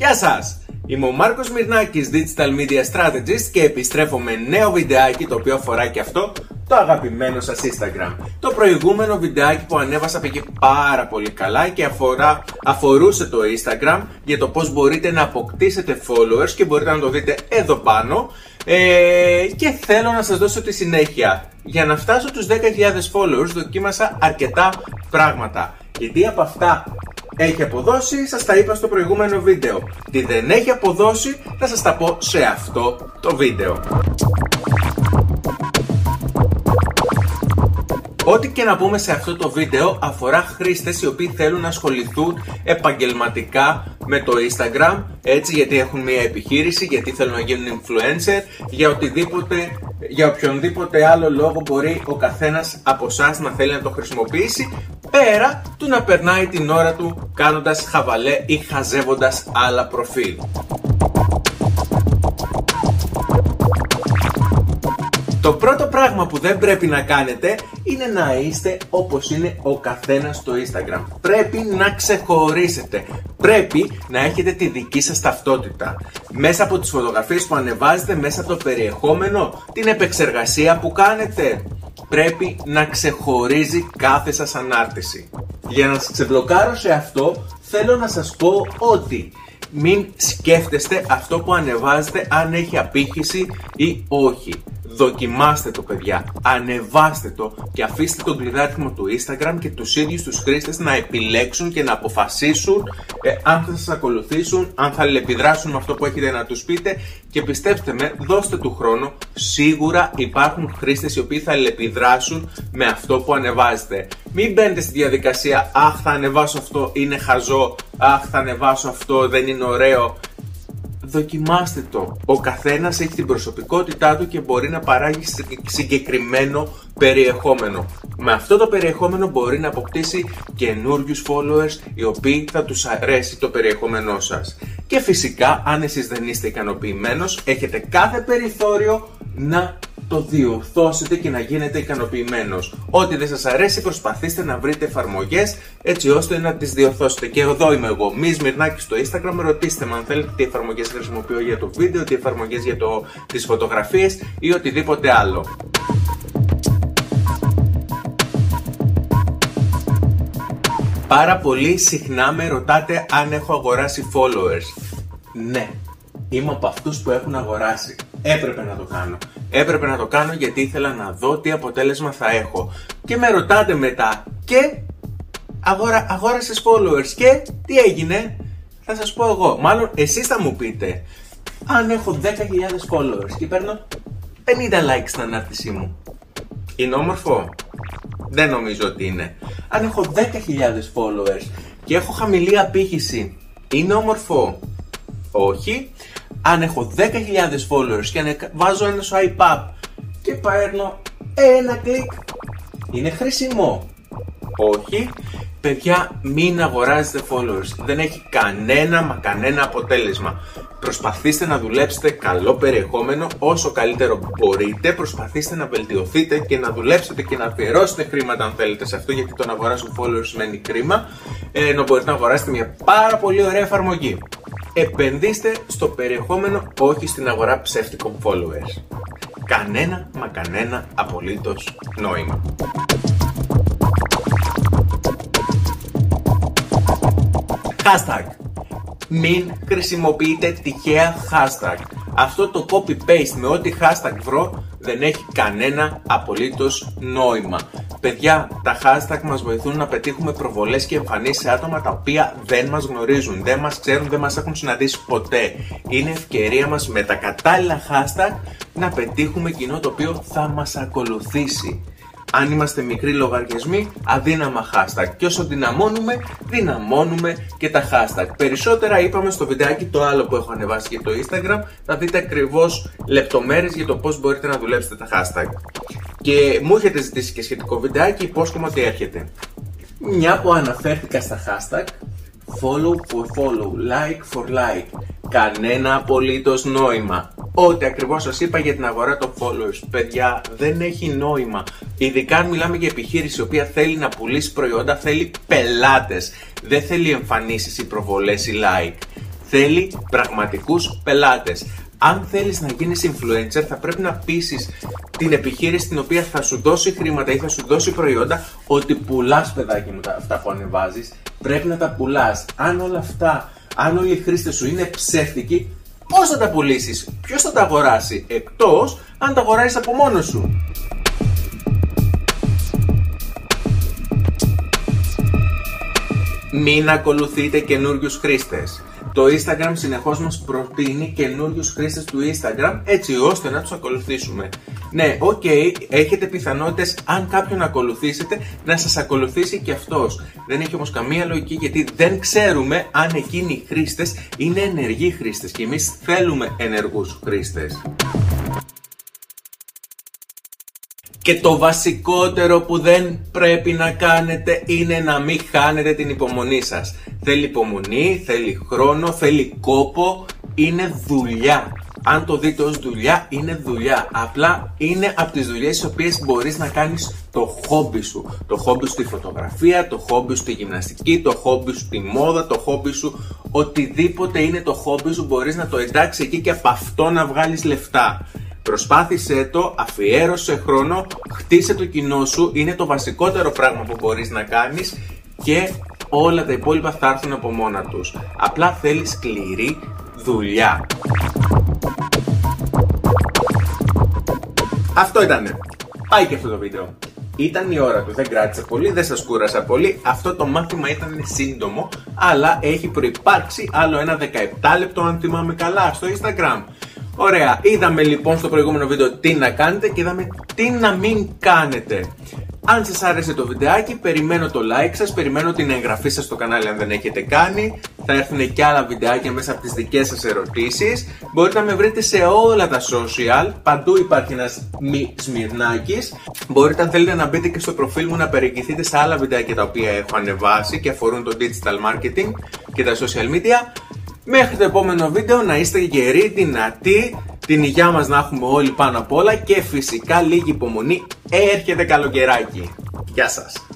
Γεια σας! Είμαι ο Μάρκος Μυρνάκης, Digital Media Strategist και επιστρέφω με νέο βιντεάκι το οποίο αφορά και αυτό το αγαπημένο σας Instagram. Το προηγούμενο βιντεάκι που ανέβασα πήγε πάρα πολύ καλά και αφορά, αφορούσε το Instagram για το πώς μπορείτε να αποκτήσετε followers και μπορείτε να το δείτε εδώ πάνω ε, και θέλω να σας δώσω τη συνέχεια. Για να φτάσω τους 10.000 followers δοκίμασα αρκετά πράγματα. Γιατί από αυτά έχει αποδώσει, σας τα είπα στο προηγούμενο βίντεο. Τι δεν έχει αποδώσει, θα σας τα πω σε αυτό το βίντεο. Ό,τι και να πούμε σε αυτό το βίντεο αφορά χρήστες οι οποίοι θέλουν να ασχοληθούν επαγγελματικά με το Instagram, έτσι γιατί έχουν μια επιχείρηση, γιατί θέλουν να γίνουν influencer, για οτιδήποτε, για οποιονδήποτε άλλο λόγο μπορεί ο καθένας από εσάς να θέλει να το χρησιμοποιήσει, πέρα του να περνάει την ώρα του κάνοντας χαβαλέ ή χαζεύοντας άλλα προφίλ. Το πρώτο πράγμα που δεν πρέπει να κάνετε είναι να είστε όπως είναι ο καθένας στο Instagram. Πρέπει να ξεχωρίσετε. Πρέπει να έχετε τη δική σας ταυτότητα. Μέσα από τις φωτογραφίες που ανεβάζετε, μέσα από το περιεχόμενο, την επεξεργασία που κάνετε. Πρέπει να ξεχωρίζει κάθε σας ανάρτηση. Για να σας ξεμπλοκάρω σε αυτό, θέλω να σας πω ότι μην σκέφτεστε αυτό που ανεβάζετε αν έχει απήχηση ή όχι. Δοκιμάστε το παιδιά, ανεβάστε το και αφήστε τον κλειδάριθμο του Instagram και τους ίδιους τους χρήστες να επιλέξουν και να αποφασίσουν ε, αν θα σας ακολουθήσουν, αν θα επιδράσουν με αυτό που έχετε να τους πείτε. Και πιστέψτε με, δώστε του χρόνο, σίγουρα υπάρχουν χρήστες οι οποίοι θα επιδράσουν με αυτό που ανεβάζετε. Μην μπαίνετε στη διαδικασία, αχ θα ανεβάσω αυτό, είναι χαζό, αχ θα ανεβάσω αυτό, δεν είναι ωραίο δοκιμάστε το. Ο καθένας έχει την προσωπικότητά του και μπορεί να παράγει συγκεκριμένο περιεχόμενο. Με αυτό το περιεχόμενο μπορεί να αποκτήσει καινούριους followers οι οποίοι θα τους αρέσει το περιεχόμενό σας. Και φυσικά αν εσείς δεν είστε ικανοποιημένος έχετε κάθε περιθώριο να το διορθώσετε και να γίνετε ικανοποιημένος. Ό,τι δεν σας αρέσει, προσπαθήστε να βρείτε εφαρμογές έτσι ώστε να τις διορθώσετε. Και εδώ είμαι εγώ, μη Σμυρνάκη στο Instagram. Ρωτήστε με αν θέλετε τι εφαρμογές χρησιμοποιώ για το βίντεο, τι εφαρμογές για το, τις φωτογραφίες ή οτιδήποτε άλλο. Πάρα πολύ συχνά με ρωτάτε αν έχω αγοράσει followers. Ναι, είμαι από αυτούς που έχουν αγοράσει. Έπρεπε να το κάνω. Έπρεπε να το κάνω γιατί ήθελα να δω τι αποτέλεσμα θα έχω. Και με ρωτάτε μετά και αγορα, αγόρασες followers και τι έγινε; Θα σας πω εγώ. Μάλλον εσείς θα μου πείτε. Αν έχω 10.000 followers και παίρνω 50 likes στην ανάρτησή μου. Είναι όμορφο; Δεν νομίζω ότι είναι. Αν έχω 10.000 followers και έχω χαμηλή απήχηση, είναι όμορφο; Όχι αν έχω 10.000 followers και βάζω ένα swipe up και παίρνω ένα κλικ, είναι χρήσιμο. Όχι, παιδιά μην αγοράζετε followers, δεν έχει κανένα μα κανένα αποτέλεσμα. Προσπαθήστε να δουλέψετε καλό περιεχόμενο όσο καλύτερο μπορείτε, προσπαθήστε να βελτιωθείτε και να δουλέψετε και να αφιερώσετε χρήματα αν θέλετε σε αυτό γιατί το να αγοράσουν followers σημαίνει κρίμα, ενώ μπορείτε να αγοράσετε μια πάρα πολύ ωραία εφαρμογή επενδύστε στο περιεχόμενο, όχι στην αγορά ψεύτικων followers. Κανένα μα κανένα απολύτως νόημα. Hashtag. Μην χρησιμοποιείτε τυχαία hashtag. Αυτό το copy-paste με ό,τι hashtag βρω δεν έχει κανένα απολύτως νόημα. Παιδιά, τα hashtag μας βοηθούν να πετύχουμε προβολές και εμφανίσεις σε άτομα τα οποία δεν μας γνωρίζουν, δεν μας ξέρουν, δεν μας έχουν συναντήσει ποτέ. Είναι ευκαιρία μας με τα κατάλληλα hashtag να πετύχουμε κοινό το οποίο θα μας ακολουθήσει αν είμαστε μικροί λογαριασμοί, αδύναμα hashtag. Και όσο δυναμώνουμε, δυναμώνουμε και τα hashtag. Περισσότερα είπαμε στο βιντεάκι το άλλο που έχω ανεβάσει για το Instagram. Θα δείτε ακριβώς λεπτομέρειες για το πώς μπορείτε να δουλέψετε τα hashtag. Και μου έχετε ζητήσει και σχετικό βιντεάκι, υπόσχομαι ότι έρχεται. Μια που αναφέρθηκα στα hashtag, follow for follow, like for like. Κανένα απολύτως νόημα. Ό,τι ακριβώς σας είπα για την αγορά των followers. Παιδιά, δεν έχει νόημα. Ειδικά αν μιλάμε για επιχείρηση η οποία θέλει να πουλήσει προϊόντα, θέλει πελάτες. Δεν θέλει εμφανίσεις ή προβολές ή like. Θέλει πραγματικούς πελάτες. Αν θέλεις να γίνεις influencer θα πρέπει να πείσεις την επιχείρηση την οποία θα σου δώσει χρήματα ή θα σου δώσει προϊόντα ότι πουλάς παιδάκι μου αυτά που ανεβάζεις. Πρέπει να τα πουλάς. Αν όλα αυτά, αν όλοι οι χρήστες σου είναι ψεύτικοι, πώς θα τα πουλήσεις, ποιος θα τα αγοράσει, εκτός αν τα αγοράσεις από μόνος σου. Μην ακολουθείτε καινούριους χρήστες. Το Instagram συνεχώς μας προτείνει καινούριους χρήστες του Instagram έτσι ώστε να τους ακολουθήσουμε. Ναι, ok, okay, έχετε πιθανότητες αν κάποιον ακολουθήσετε να σας ακολουθήσει και αυτός. Δεν έχει όμως καμία λογική γιατί δεν ξέρουμε αν εκείνοι οι χρήστες είναι ενεργοί χρήστες και εμείς θέλουμε ενεργούς χρήστες. Και το βασικότερο που δεν πρέπει να κάνετε είναι να μην χάνετε την υπομονή σας. Θέλει υπομονή, θέλει χρόνο, θέλει κόπο, είναι δουλειά. Αν το δείτε ως δουλειά, είναι δουλειά. Απλά είναι από τις δουλειές τις οποίες μπορείς να κάνεις το χόμπι σου. Το χόμπι σου στη φωτογραφία, το χόμπι σου στη γυμναστική, το χόμπι σου στη μόδα, το χόμπι σου οτιδήποτε είναι το χόμπι σου μπορείς να το εντάξει εκεί και από αυτό να βγάλεις λεφτά. Προσπάθησέ το, αφιέρωσε χρόνο, χτίσε το κοινό σου, είναι το βασικότερο πράγμα που μπορείς να κάνεις και όλα τα υπόλοιπα θα έρθουν από μόνα τους. Απλά θέλεις σκληρή δουλειά. Αυτό ήτανε. Πάει και αυτό το βίντεο. Ήταν η ώρα του, δεν κράτησε πολύ, δεν σας κούρασα πολύ. Αυτό το μάθημα ήταν σύντομο, αλλά έχει προϋπάρξει άλλο ένα 17 λεπτό αν θυμάμαι καλά στο Instagram. Ωραία, είδαμε λοιπόν στο προηγούμενο βίντεο τι να κάνετε και είδαμε τι να μην κάνετε. Αν σας άρεσε το βιντεάκι, περιμένω το like σας, περιμένω την εγγραφή σας στο κανάλι αν δεν έχετε κάνει. Θα έρθουν και άλλα βιντεάκια μέσα από τις δικές σας ερωτήσεις. Μπορείτε να με βρείτε σε όλα τα social, παντού υπάρχει ένας μη σμυρνάκης. Μπορείτε αν θέλετε να μπείτε και στο προφίλ μου να περιηγηθείτε σε άλλα βιντεάκια τα οποία έχω ανεβάσει και αφορούν το digital marketing και τα social media. Μέχρι το επόμενο βίντεο να είστε γεροί, δυνατοί, την υγειά μας να έχουμε όλοι πάνω απ' όλα και φυσικά λίγη υπομονή έρχεται καλοκαιράκι. Γεια σας!